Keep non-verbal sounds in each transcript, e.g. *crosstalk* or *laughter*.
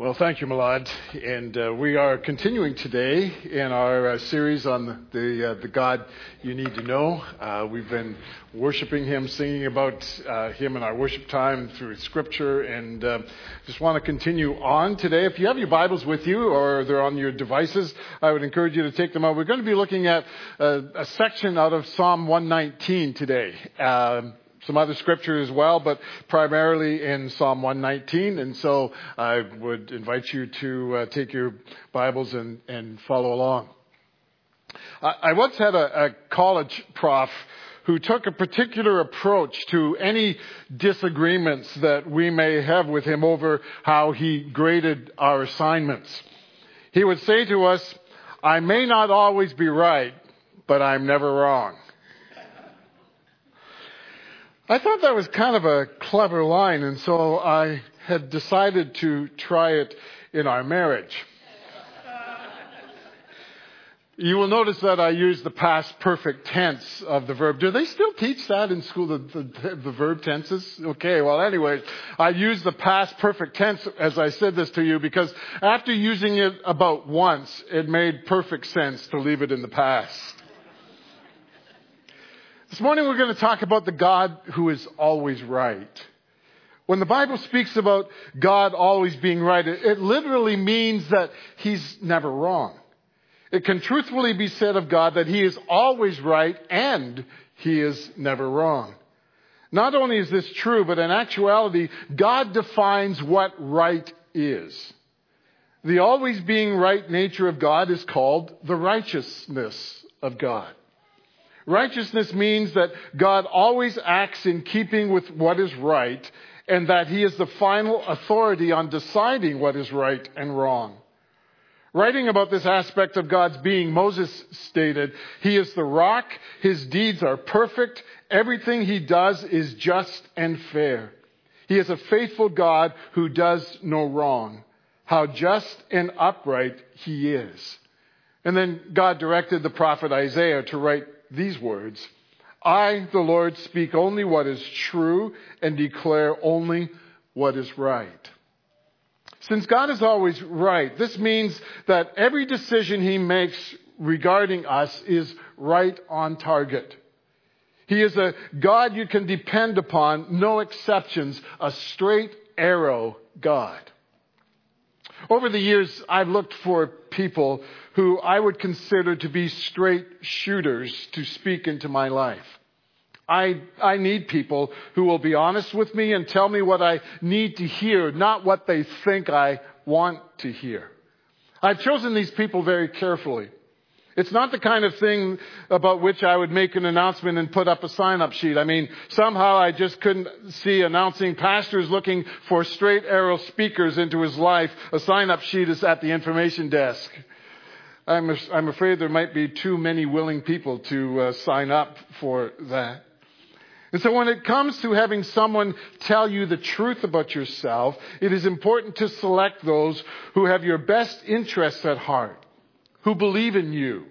Well, thank you, Milad. And uh, we are continuing today in our uh, series on the, uh, the, God you need to know. Uh, we've been worshiping Him, singing about uh, Him in our worship time through Scripture, and uh, just want to continue on today. If you have your Bibles with you or they're on your devices, I would encourage you to take them out. We're going to be looking at a section out of Psalm 119 today. Um, some other scripture as well, but primarily in Psalm 119. And so I would invite you to uh, take your Bibles and, and follow along. I, I once had a, a college prof who took a particular approach to any disagreements that we may have with him over how he graded our assignments. He would say to us, I may not always be right, but I'm never wrong. I thought that was kind of a clever line, and so I had decided to try it in our marriage. You will notice that I use the past perfect tense of the verb. Do they still teach that in school, the, the, the, verb tenses? Okay, well anyway, I use the past perfect tense as I said this to you because after using it about once, it made perfect sense to leave it in the past. This morning we're going to talk about the God who is always right. When the Bible speaks about God always being right, it, it literally means that He's never wrong. It can truthfully be said of God that He is always right and He is never wrong. Not only is this true, but in actuality, God defines what right is. The always being right nature of God is called the righteousness of God. Righteousness means that God always acts in keeping with what is right and that he is the final authority on deciding what is right and wrong. Writing about this aspect of God's being, Moses stated, He is the rock, His deeds are perfect, everything He does is just and fair. He is a faithful God who does no wrong. How just and upright He is. And then God directed the prophet Isaiah to write these words I, the Lord, speak only what is true and declare only what is right. Since God is always right, this means that every decision he makes regarding us is right on target. He is a God you can depend upon, no exceptions, a straight arrow God. Over the years, I've looked for people who I would consider to be straight shooters to speak into my life. I, I need people who will be honest with me and tell me what I need to hear, not what they think I want to hear. I've chosen these people very carefully. It's not the kind of thing about which I would make an announcement and put up a sign up sheet. I mean, somehow I just couldn't see announcing pastors looking for straight arrow speakers into his life. A sign up sheet is at the information desk. I'm, I'm afraid there might be too many willing people to uh, sign up for that. And so when it comes to having someone tell you the truth about yourself, it is important to select those who have your best interests at heart, who believe in you,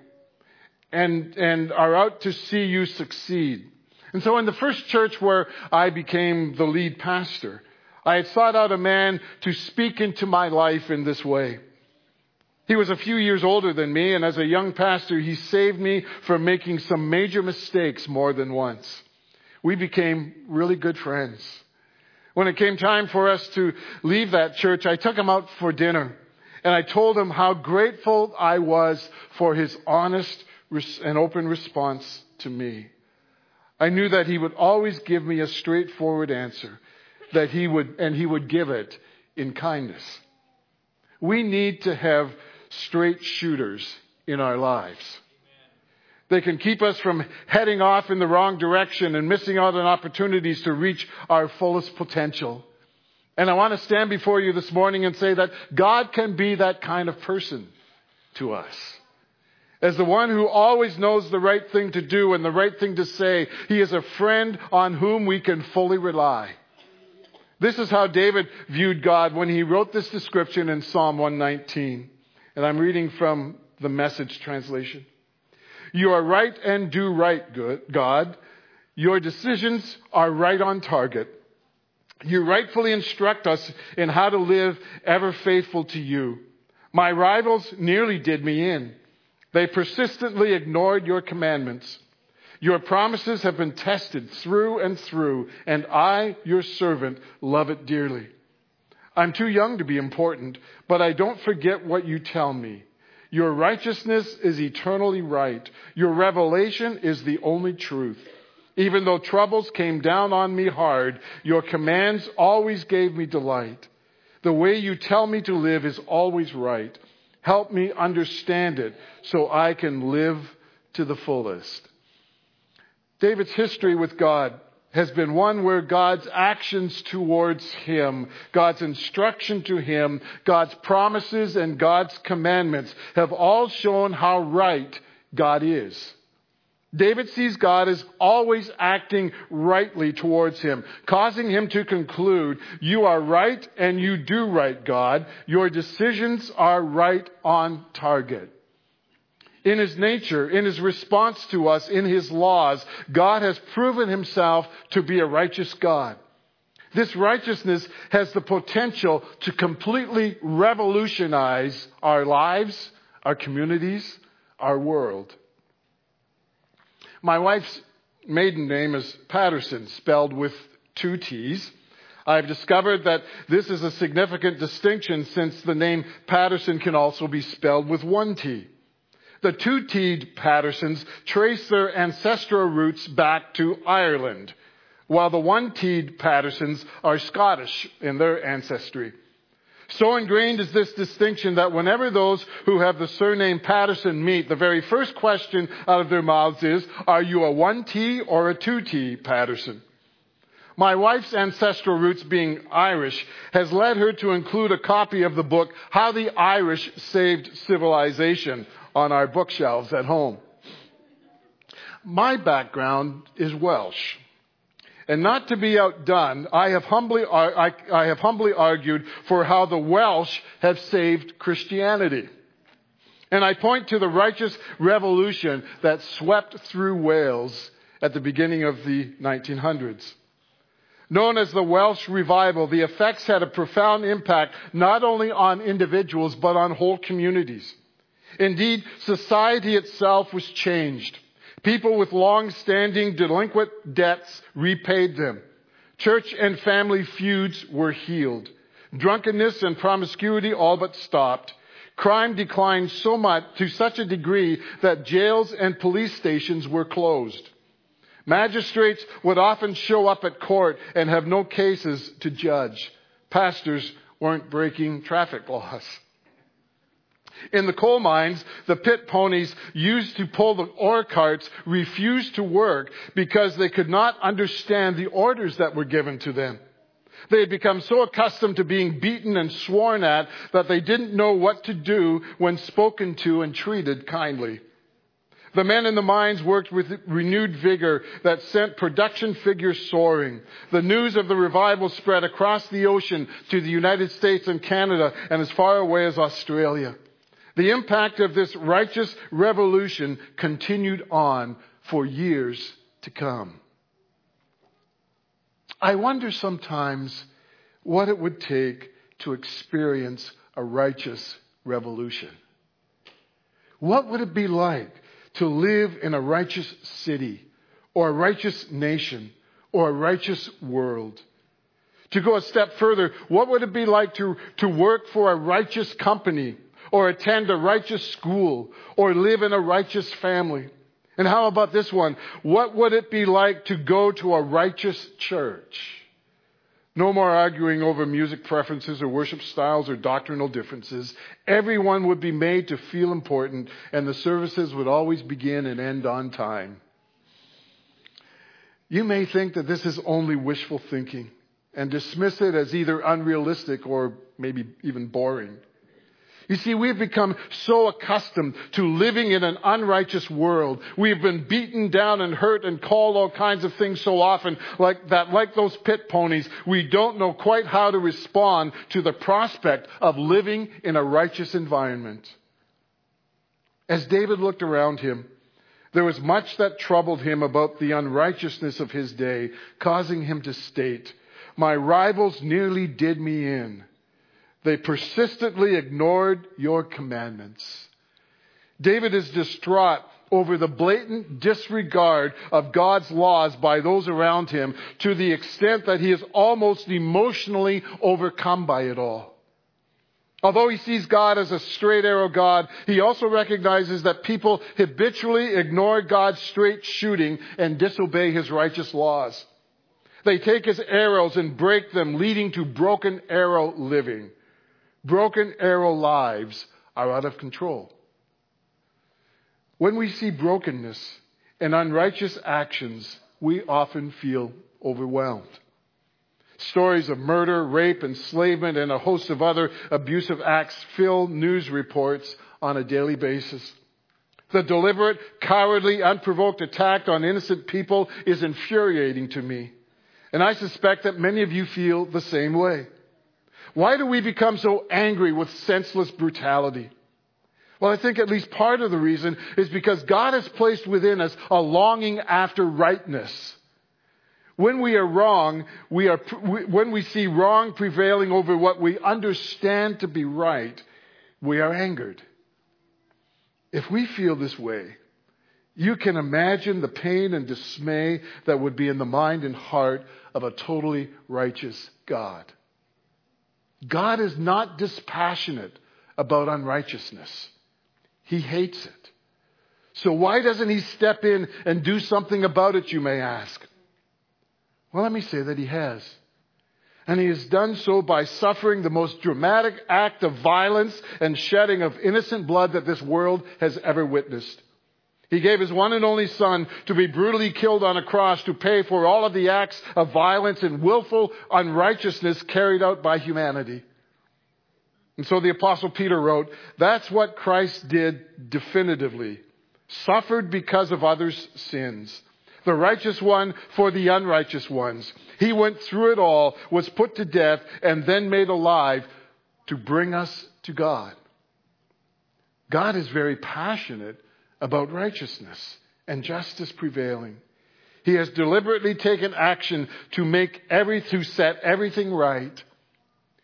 and, and are out to see you succeed. And so in the first church where I became the lead pastor, I had sought out a man to speak into my life in this way. He was a few years older than me, and as a young pastor, he saved me from making some major mistakes more than once. We became really good friends. When it came time for us to leave that church, I took him out for dinner, and I told him how grateful I was for his honest and open response to me. I knew that he would always give me a straightforward answer, that he would, and he would give it in kindness. We need to have straight shooters in our lives. They can keep us from heading off in the wrong direction and missing out on opportunities to reach our fullest potential. And I want to stand before you this morning and say that God can be that kind of person to us. As the one who always knows the right thing to do and the right thing to say, He is a friend on whom we can fully rely. This is how David viewed God when he wrote this description in Psalm 119. And I'm reading from the message translation. You are right and do right, good God. Your decisions are right on target. You rightfully instruct us in how to live ever faithful to you. My rivals nearly did me in. They persistently ignored your commandments. Your promises have been tested through and through, and I, your servant, love it dearly. I'm too young to be important, but I don't forget what you tell me. Your righteousness is eternally right. Your revelation is the only truth. Even though troubles came down on me hard, your commands always gave me delight. The way you tell me to live is always right. Help me understand it so I can live to the fullest. David's history with God has been one where God's actions towards him, God's instruction to him, God's promises and God's commandments have all shown how right God is. David sees God as always acting rightly towards him, causing him to conclude, You are right and you do right, God. Your decisions are right on target. In his nature, in his response to us, in his laws, God has proven himself to be a righteous God. This righteousness has the potential to completely revolutionize our lives, our communities, our world. My wife's maiden name is Patterson, spelled with two T's. I've discovered that this is a significant distinction since the name Patterson can also be spelled with one T. The two T'd Pattersons trace their ancestral roots back to Ireland, while the one T'd Pattersons are Scottish in their ancestry. So ingrained is this distinction that whenever those who have the surname Patterson meet, the very first question out of their mouths is, are you a 1T or a 2T Patterson? My wife's ancestral roots being Irish has led her to include a copy of the book, How the Irish Saved Civilization, on our bookshelves at home. My background is Welsh. And not to be outdone, I have humbly, I, I have humbly argued for how the Welsh have saved Christianity. And I point to the righteous revolution that swept through Wales at the beginning of the 1900s. Known as the Welsh Revival, the effects had a profound impact not only on individuals but on whole communities. Indeed, society itself was changed. People with long-standing delinquent debts repaid them. Church and family feuds were healed. Drunkenness and promiscuity all but stopped. Crime declined so much, to such a degree that jails and police stations were closed. Magistrates would often show up at court and have no cases to judge. Pastors weren't breaking traffic laws. In the coal mines, the pit ponies used to pull the ore carts refused to work because they could not understand the orders that were given to them. They had become so accustomed to being beaten and sworn at that they didn't know what to do when spoken to and treated kindly. The men in the mines worked with renewed vigor that sent production figures soaring. The news of the revival spread across the ocean to the United States and Canada and as far away as Australia. The impact of this righteous revolution continued on for years to come. I wonder sometimes what it would take to experience a righteous revolution. What would it be like to live in a righteous city or a righteous nation or a righteous world? To go a step further, what would it be like to, to work for a righteous company or attend a righteous school or live in a righteous family. And how about this one? What would it be like to go to a righteous church? No more arguing over music preferences or worship styles or doctrinal differences. Everyone would be made to feel important, and the services would always begin and end on time. You may think that this is only wishful thinking and dismiss it as either unrealistic or maybe even boring. You see, we've become so accustomed to living in an unrighteous world. We've been beaten down and hurt and called all kinds of things so often like that, like those pit ponies, we don't know quite how to respond to the prospect of living in a righteous environment. As David looked around him, there was much that troubled him about the unrighteousness of his day, causing him to state, My rivals nearly did me in. They persistently ignored your commandments. David is distraught over the blatant disregard of God's laws by those around him to the extent that he is almost emotionally overcome by it all. Although he sees God as a straight arrow God, he also recognizes that people habitually ignore God's straight shooting and disobey his righteous laws. They take his arrows and break them, leading to broken arrow living. Broken arrow lives are out of control. When we see brokenness and unrighteous actions, we often feel overwhelmed. Stories of murder, rape, enslavement, and a host of other abusive acts fill news reports on a daily basis. The deliberate, cowardly, unprovoked attack on innocent people is infuriating to me. And I suspect that many of you feel the same way. Why do we become so angry with senseless brutality? Well, I think at least part of the reason is because God has placed within us a longing after rightness. When we are wrong, we are, when we see wrong prevailing over what we understand to be right, we are angered. If we feel this way, you can imagine the pain and dismay that would be in the mind and heart of a totally righteous God. God is not dispassionate about unrighteousness. He hates it. So why doesn't he step in and do something about it, you may ask? Well, let me say that he has. And he has done so by suffering the most dramatic act of violence and shedding of innocent blood that this world has ever witnessed. He gave his one and only son to be brutally killed on a cross to pay for all of the acts of violence and willful unrighteousness carried out by humanity. And so the apostle Peter wrote, that's what Christ did definitively. Suffered because of others' sins. The righteous one for the unrighteous ones. He went through it all, was put to death, and then made alive to bring us to God. God is very passionate about righteousness and justice prevailing. He has deliberately taken action to make every, to set everything right.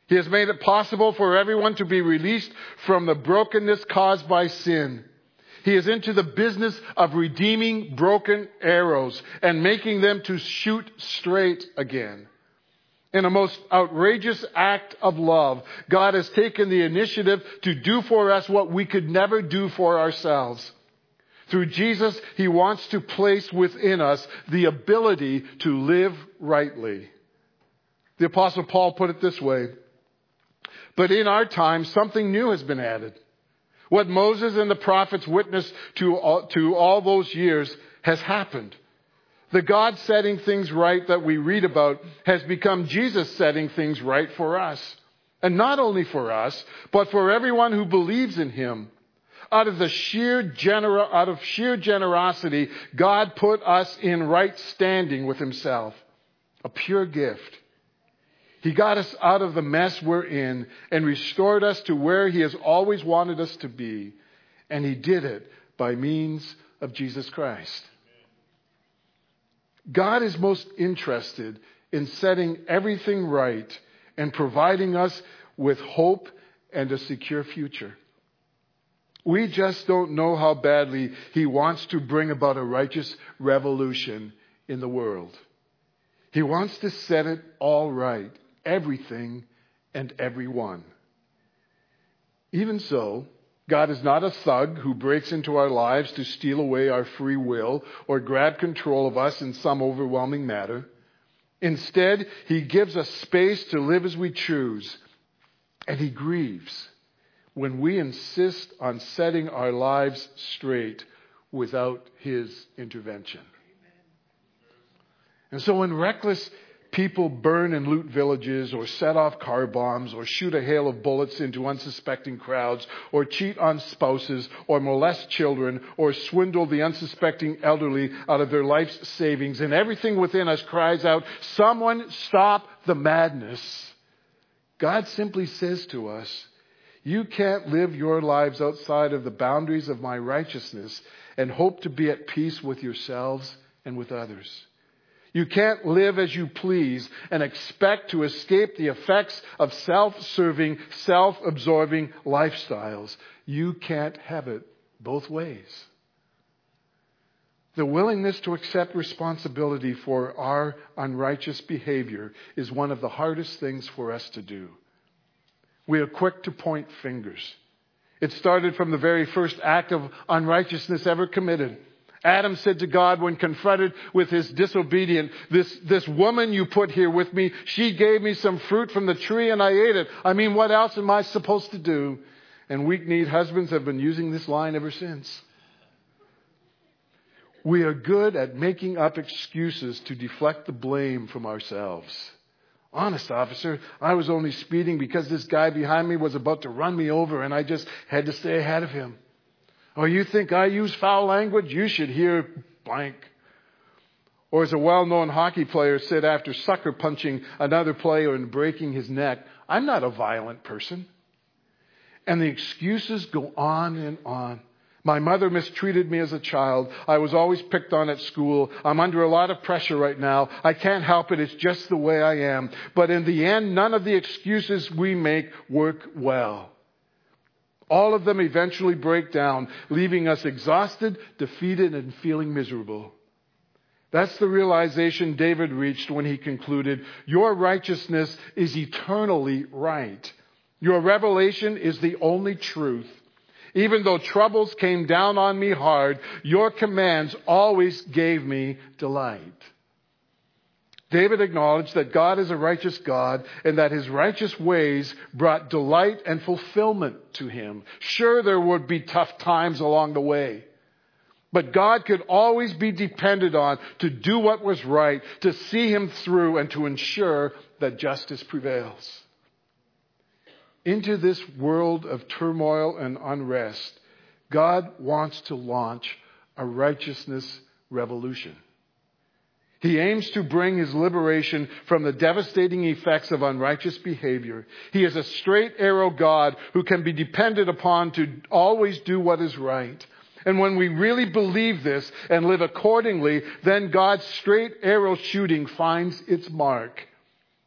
He has made it possible for everyone to be released from the brokenness caused by sin. He is into the business of redeeming broken arrows and making them to shoot straight again. In a most outrageous act of love, God has taken the initiative to do for us what we could never do for ourselves. Through Jesus, He wants to place within us the ability to live rightly. The apostle Paul put it this way. But in our time, something new has been added. What Moses and the prophets witnessed to all, to all those years has happened. The God setting things right that we read about has become Jesus setting things right for us. And not only for us, but for everyone who believes in Him out of the sheer genera- out of sheer generosity, God put us in right standing with himself. A pure gift. He got us out of the mess we're in and restored us to where he has always wanted us to be. And he did it by means of Jesus Christ. God is most interested in setting everything right and providing us with hope and a secure future. We just don't know how badly he wants to bring about a righteous revolution in the world. He wants to set it all right, everything and everyone. Even so, God is not a thug who breaks into our lives to steal away our free will or grab control of us in some overwhelming matter. Instead, He gives us space to live as we choose, and He grieves when we insist on setting our lives straight without His intervention. And so when reckless people burn and loot villages or set off car bombs or shoot a hail of bullets into unsuspecting crowds or cheat on spouses or molest children or swindle the unsuspecting elderly out of their life's savings and everything within us cries out, someone stop the madness. God simply says to us, you can't live your lives outside of the boundaries of my righteousness and hope to be at peace with yourselves and with others. You can't live as you please and expect to escape the effects of self-serving, self-absorbing lifestyles. You can't have it both ways. The willingness to accept responsibility for our unrighteous behavior is one of the hardest things for us to do. We are quick to point fingers. It started from the very first act of unrighteousness ever committed. Adam said to God when confronted with his disobedience, this, this woman you put here with me, she gave me some fruit from the tree and I ate it. I mean, what else am I supposed to do? And weak kneed husbands have been using this line ever since. We are good at making up excuses to deflect the blame from ourselves. Honest, officer, I was only speeding because this guy behind me was about to run me over and I just had to stay ahead of him. Or you think I use foul language? You should hear blank. Or as a well-known hockey player said after sucker punching another player and breaking his neck, I'm not a violent person. And the excuses go on and on. My mother mistreated me as a child. I was always picked on at school. I'm under a lot of pressure right now. I can't help it. It's just the way I am. But in the end, none of the excuses we make work well. All of them eventually break down, leaving us exhausted, defeated, and feeling miserable. That's the realization David reached when he concluded, Your righteousness is eternally right. Your revelation is the only truth. Even though troubles came down on me hard, your commands always gave me delight. David acknowledged that God is a righteous God and that his righteous ways brought delight and fulfillment to him. Sure, there would be tough times along the way. But God could always be depended on to do what was right, to see him through, and to ensure that justice prevails into this world of turmoil and unrest, God wants to launch a righteousness revolution. He aims to bring his liberation from the devastating effects of unrighteous behavior. He is a straight arrow God who can be depended upon to always do what is right. And when we really believe this and live accordingly, then God's straight arrow shooting finds its mark.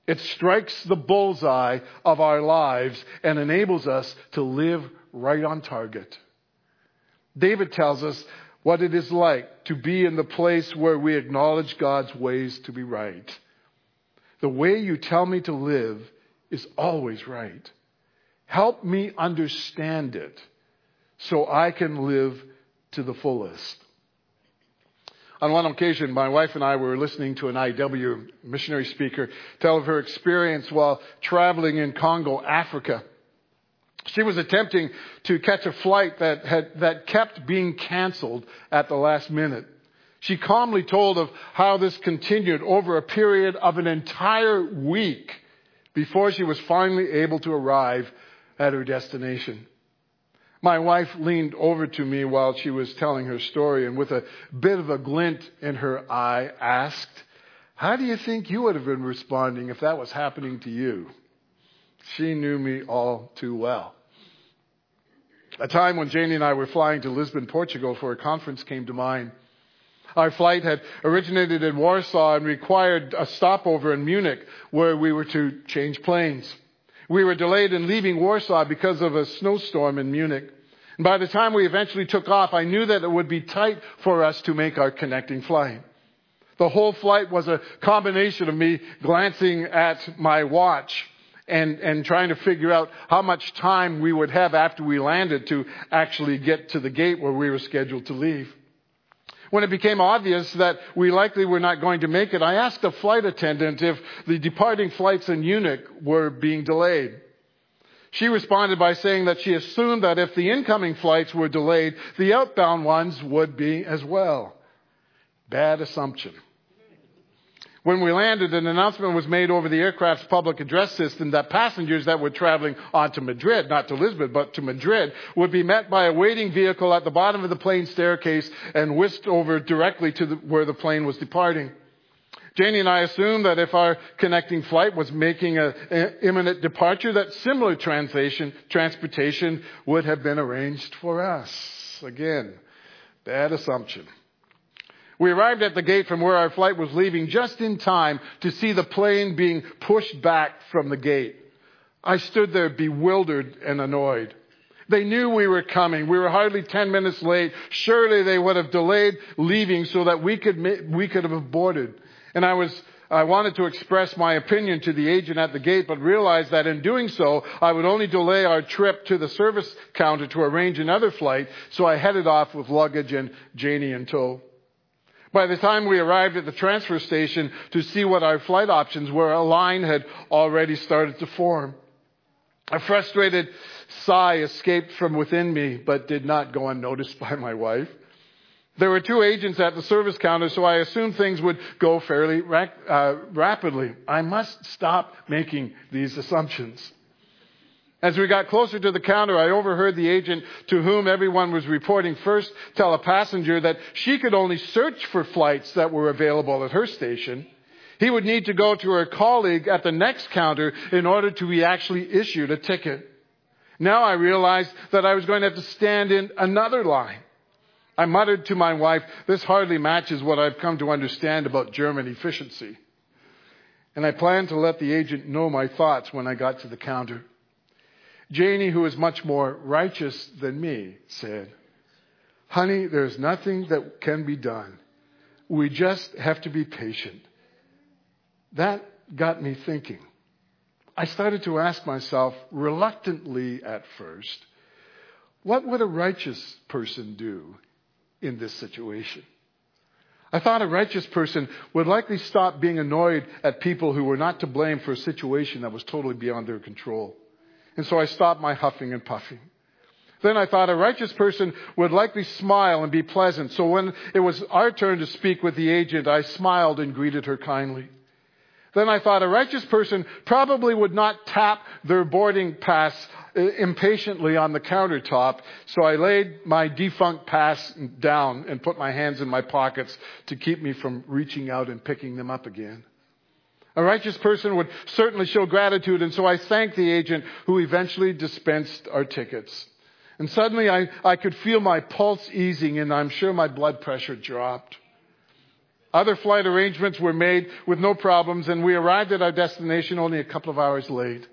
It strikes the bullseye of our lives and enables us to live right on target. David tells us what it is like to be in the place where we acknowledge God's ways to be right. The way you tell me to live is always right. Help me understand it so I can live to the fullest. On one occasion, my wife and I were listening to an IW missionary speaker tell of her experience while traveling in Congo, Africa. She was attempting to catch a flight that, had, that kept being canceled at the last minute. She calmly told of how this continued over a period of an entire week before she was finally able to arrive at her destination. My wife leaned over to me while she was telling her story and with a bit of a glint in her eye asked, How do you think you would have been responding if that was happening to you? She knew me all too well. A time when Janie and I were flying to Lisbon, Portugal for a conference came to mind. Our flight had originated in Warsaw and required a stopover in Munich where we were to change planes. We were delayed in leaving Warsaw because of a snowstorm in Munich. And by the time we eventually took off, I knew that it would be tight for us to make our connecting flight. The whole flight was a combination of me glancing at my watch and, and trying to figure out how much time we would have after we landed to actually get to the gate where we were scheduled to leave. When it became obvious that we likely were not going to make it, I asked a flight attendant if the departing flights in Munich were being delayed. She responded by saying that she assumed that if the incoming flights were delayed, the outbound ones would be as well. Bad assumption. When we landed, an announcement was made over the aircraft's public address system that passengers that were traveling on to Madrid, not to Lisbon, but to Madrid, would be met by a waiting vehicle at the bottom of the plane staircase and whisked over directly to the, where the plane was departing. Janie and I assumed that if our connecting flight was making an imminent departure, that similar transportation would have been arranged for us. Again, bad assumption. We arrived at the gate from where our flight was leaving just in time to see the plane being pushed back from the gate. I stood there bewildered and annoyed. They knew we were coming. We were hardly 10 minutes late. Surely they would have delayed leaving so that we could, we could have boarded. And I was, I wanted to express my opinion to the agent at the gate, but realized that in doing so, I would only delay our trip to the service counter to arrange another flight. So I headed off with luggage and Janie in tow. By the time we arrived at the transfer station to see what our flight options were, a line had already started to form. A frustrated sigh escaped from within me, but did not go unnoticed *laughs* by my wife. There were two agents at the service counter, so I assumed things would go fairly uh, rapidly. I must stop making these assumptions. As we got closer to the counter, I overheard the agent to whom everyone was reporting first tell a passenger that she could only search for flights that were available at her station. He would need to go to her colleague at the next counter in order to be actually issued a ticket. Now I realized that I was going to have to stand in another line. I muttered to my wife, this hardly matches what I've come to understand about German efficiency. And I planned to let the agent know my thoughts when I got to the counter. Janie, who is much more righteous than me, said, Honey, there's nothing that can be done. We just have to be patient. That got me thinking. I started to ask myself, reluctantly at first, what would a righteous person do in this situation? I thought a righteous person would likely stop being annoyed at people who were not to blame for a situation that was totally beyond their control. And so I stopped my huffing and puffing. Then I thought a righteous person would likely smile and be pleasant. So when it was our turn to speak with the agent, I smiled and greeted her kindly. Then I thought a righteous person probably would not tap their boarding pass uh, impatiently on the countertop, so I laid my defunct pass down and put my hands in my pockets to keep me from reaching out and picking them up again. A righteous person would certainly show gratitude, and so I thanked the agent who eventually dispensed our tickets. And suddenly I, I could feel my pulse easing, and I'm sure my blood pressure dropped. Other flight arrangements were made with no problems, and we arrived at our destination only a couple of hours late.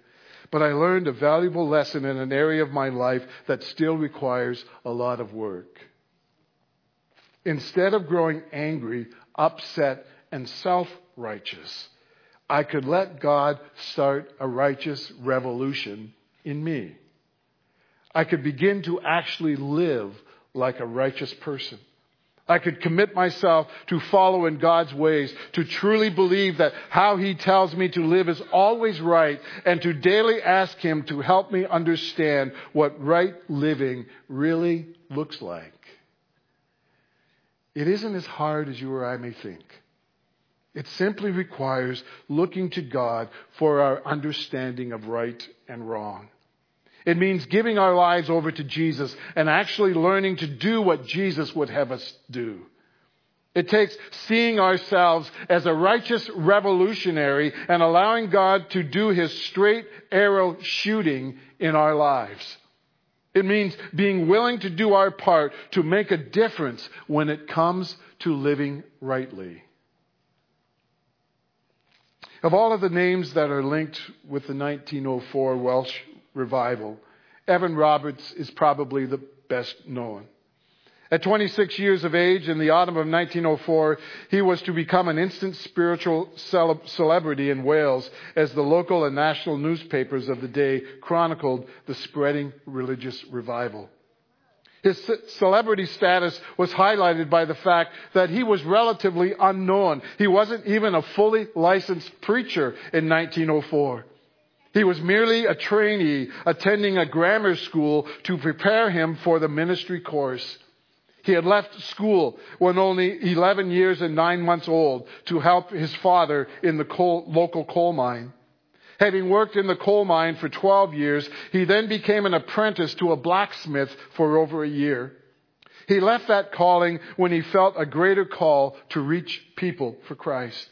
But I learned a valuable lesson in an area of my life that still requires a lot of work. Instead of growing angry, upset, and self righteous, I could let God start a righteous revolution in me. I could begin to actually live like a righteous person. I could commit myself to follow in God's ways, to truly believe that how He tells me to live is always right, and to daily ask Him to help me understand what right living really looks like. It isn't as hard as you or I may think. It simply requires looking to God for our understanding of right and wrong. It means giving our lives over to Jesus and actually learning to do what Jesus would have us do. It takes seeing ourselves as a righteous revolutionary and allowing God to do his straight arrow shooting in our lives. It means being willing to do our part to make a difference when it comes to living rightly. Of all of the names that are linked with the 1904 Welsh revival. Evan Roberts is probably the best known. At 26 years of age, in the autumn of 1904, he was to become an instant spiritual celebrity in Wales as the local and national newspapers of the day chronicled the spreading religious revival. His celebrity status was highlighted by the fact that he was relatively unknown. He wasn't even a fully licensed preacher in 1904. He was merely a trainee attending a grammar school to prepare him for the ministry course. He had left school when only 11 years and nine months old to help his father in the coal, local coal mine. Having worked in the coal mine for 12 years, he then became an apprentice to a blacksmith for over a year. He left that calling when he felt a greater call to reach people for Christ.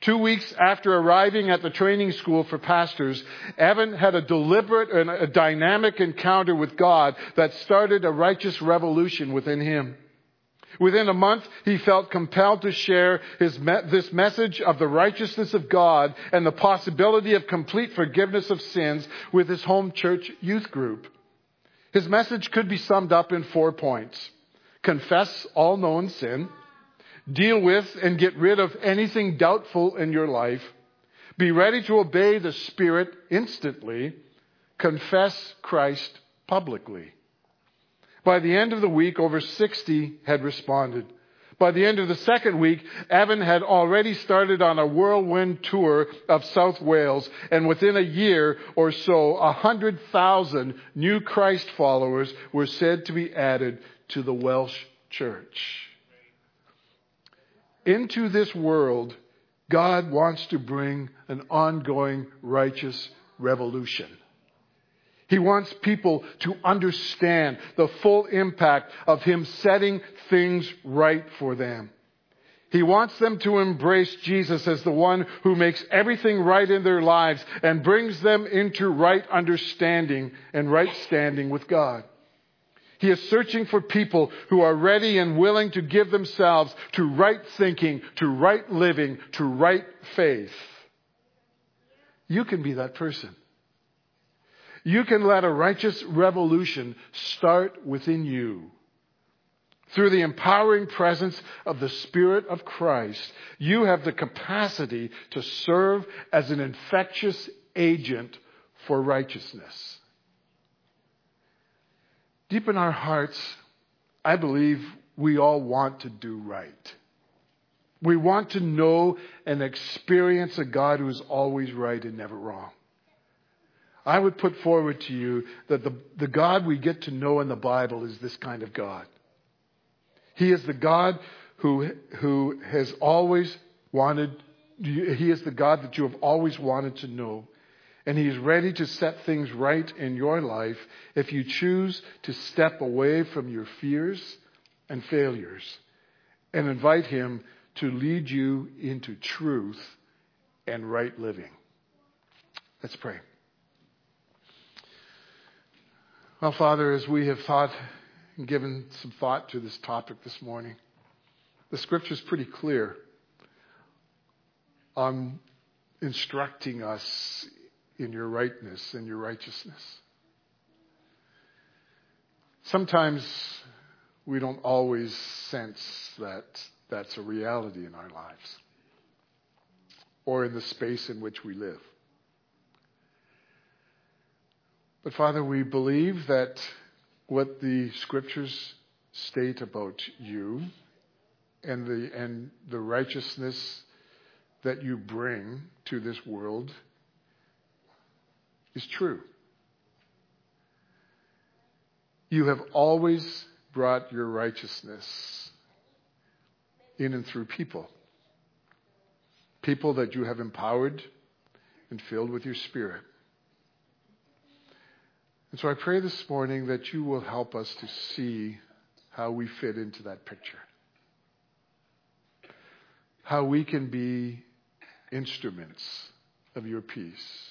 Two weeks after arriving at the training school for pastors, Evan had a deliberate and a dynamic encounter with God that started a righteous revolution within him. Within a month, he felt compelled to share me- this message of the righteousness of God and the possibility of complete forgiveness of sins with his home church youth group. His message could be summed up in four points. Confess all known sin. Deal with and get rid of anything doubtful in your life. Be ready to obey the Spirit instantly. Confess Christ publicly. By the end of the week, over 60 had responded. By the end of the second week, Evan had already started on a whirlwind tour of South Wales, and within a year or so, 100,000 new Christ followers were said to be added to the Welsh church. Into this world, God wants to bring an ongoing righteous revolution. He wants people to understand the full impact of Him setting things right for them. He wants them to embrace Jesus as the one who makes everything right in their lives and brings them into right understanding and right standing with God. He is searching for people who are ready and willing to give themselves to right thinking, to right living, to right faith. You can be that person. You can let a righteous revolution start within you. Through the empowering presence of the Spirit of Christ, you have the capacity to serve as an infectious agent for righteousness. Deep in our hearts, I believe we all want to do right. We want to know and experience a God who is always right and never wrong. I would put forward to you that the, the God we get to know in the Bible is this kind of God. He is the God who, who has always wanted, He is the God that you have always wanted to know. And He is ready to set things right in your life if you choose to step away from your fears and failures and invite Him to lead you into truth and right living. Let's pray. Well, Father, as we have thought and given some thought to this topic this morning, the scripture is pretty clear on instructing us in your rightness and your righteousness. Sometimes we don't always sense that that's a reality in our lives or in the space in which we live. But Father, we believe that what the scriptures state about you and the, and the righteousness that you bring to this world is true. You have always brought your righteousness in and through people. People that you have empowered and filled with your spirit. And so I pray this morning that you will help us to see how we fit into that picture. How we can be instruments of your peace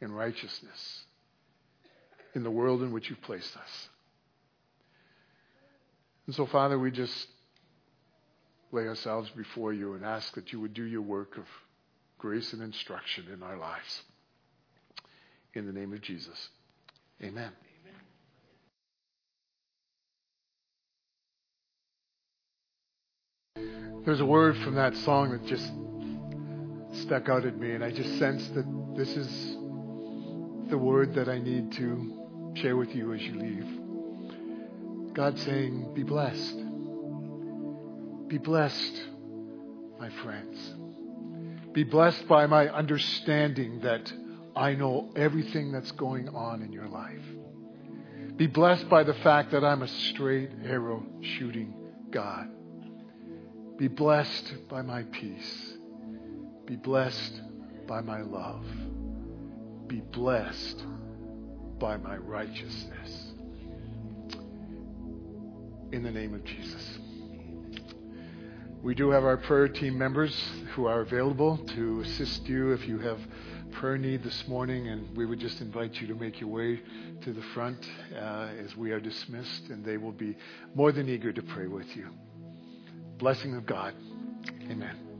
and righteousness in the world in which you've placed us. And so, Father, we just lay ourselves before you and ask that you would do your work of grace and instruction in our lives. In the name of Jesus. Amen. There's a word from that song that just stuck out at me, and I just sense that this is the word that I need to share with you as you leave. God saying, Be blessed. Be blessed, my friends. Be blessed by my understanding that I know everything that's going on in your life. Be blessed by the fact that I'm a straight arrow shooting God. Be blessed by my peace. Be blessed by my love. Be blessed by my righteousness. In the name of Jesus. We do have our prayer team members who are available to assist you if you have prayer need this morning, and we would just invite you to make your way to the front uh, as we are dismissed, and they will be more than eager to pray with you. Blessing of God. Amen.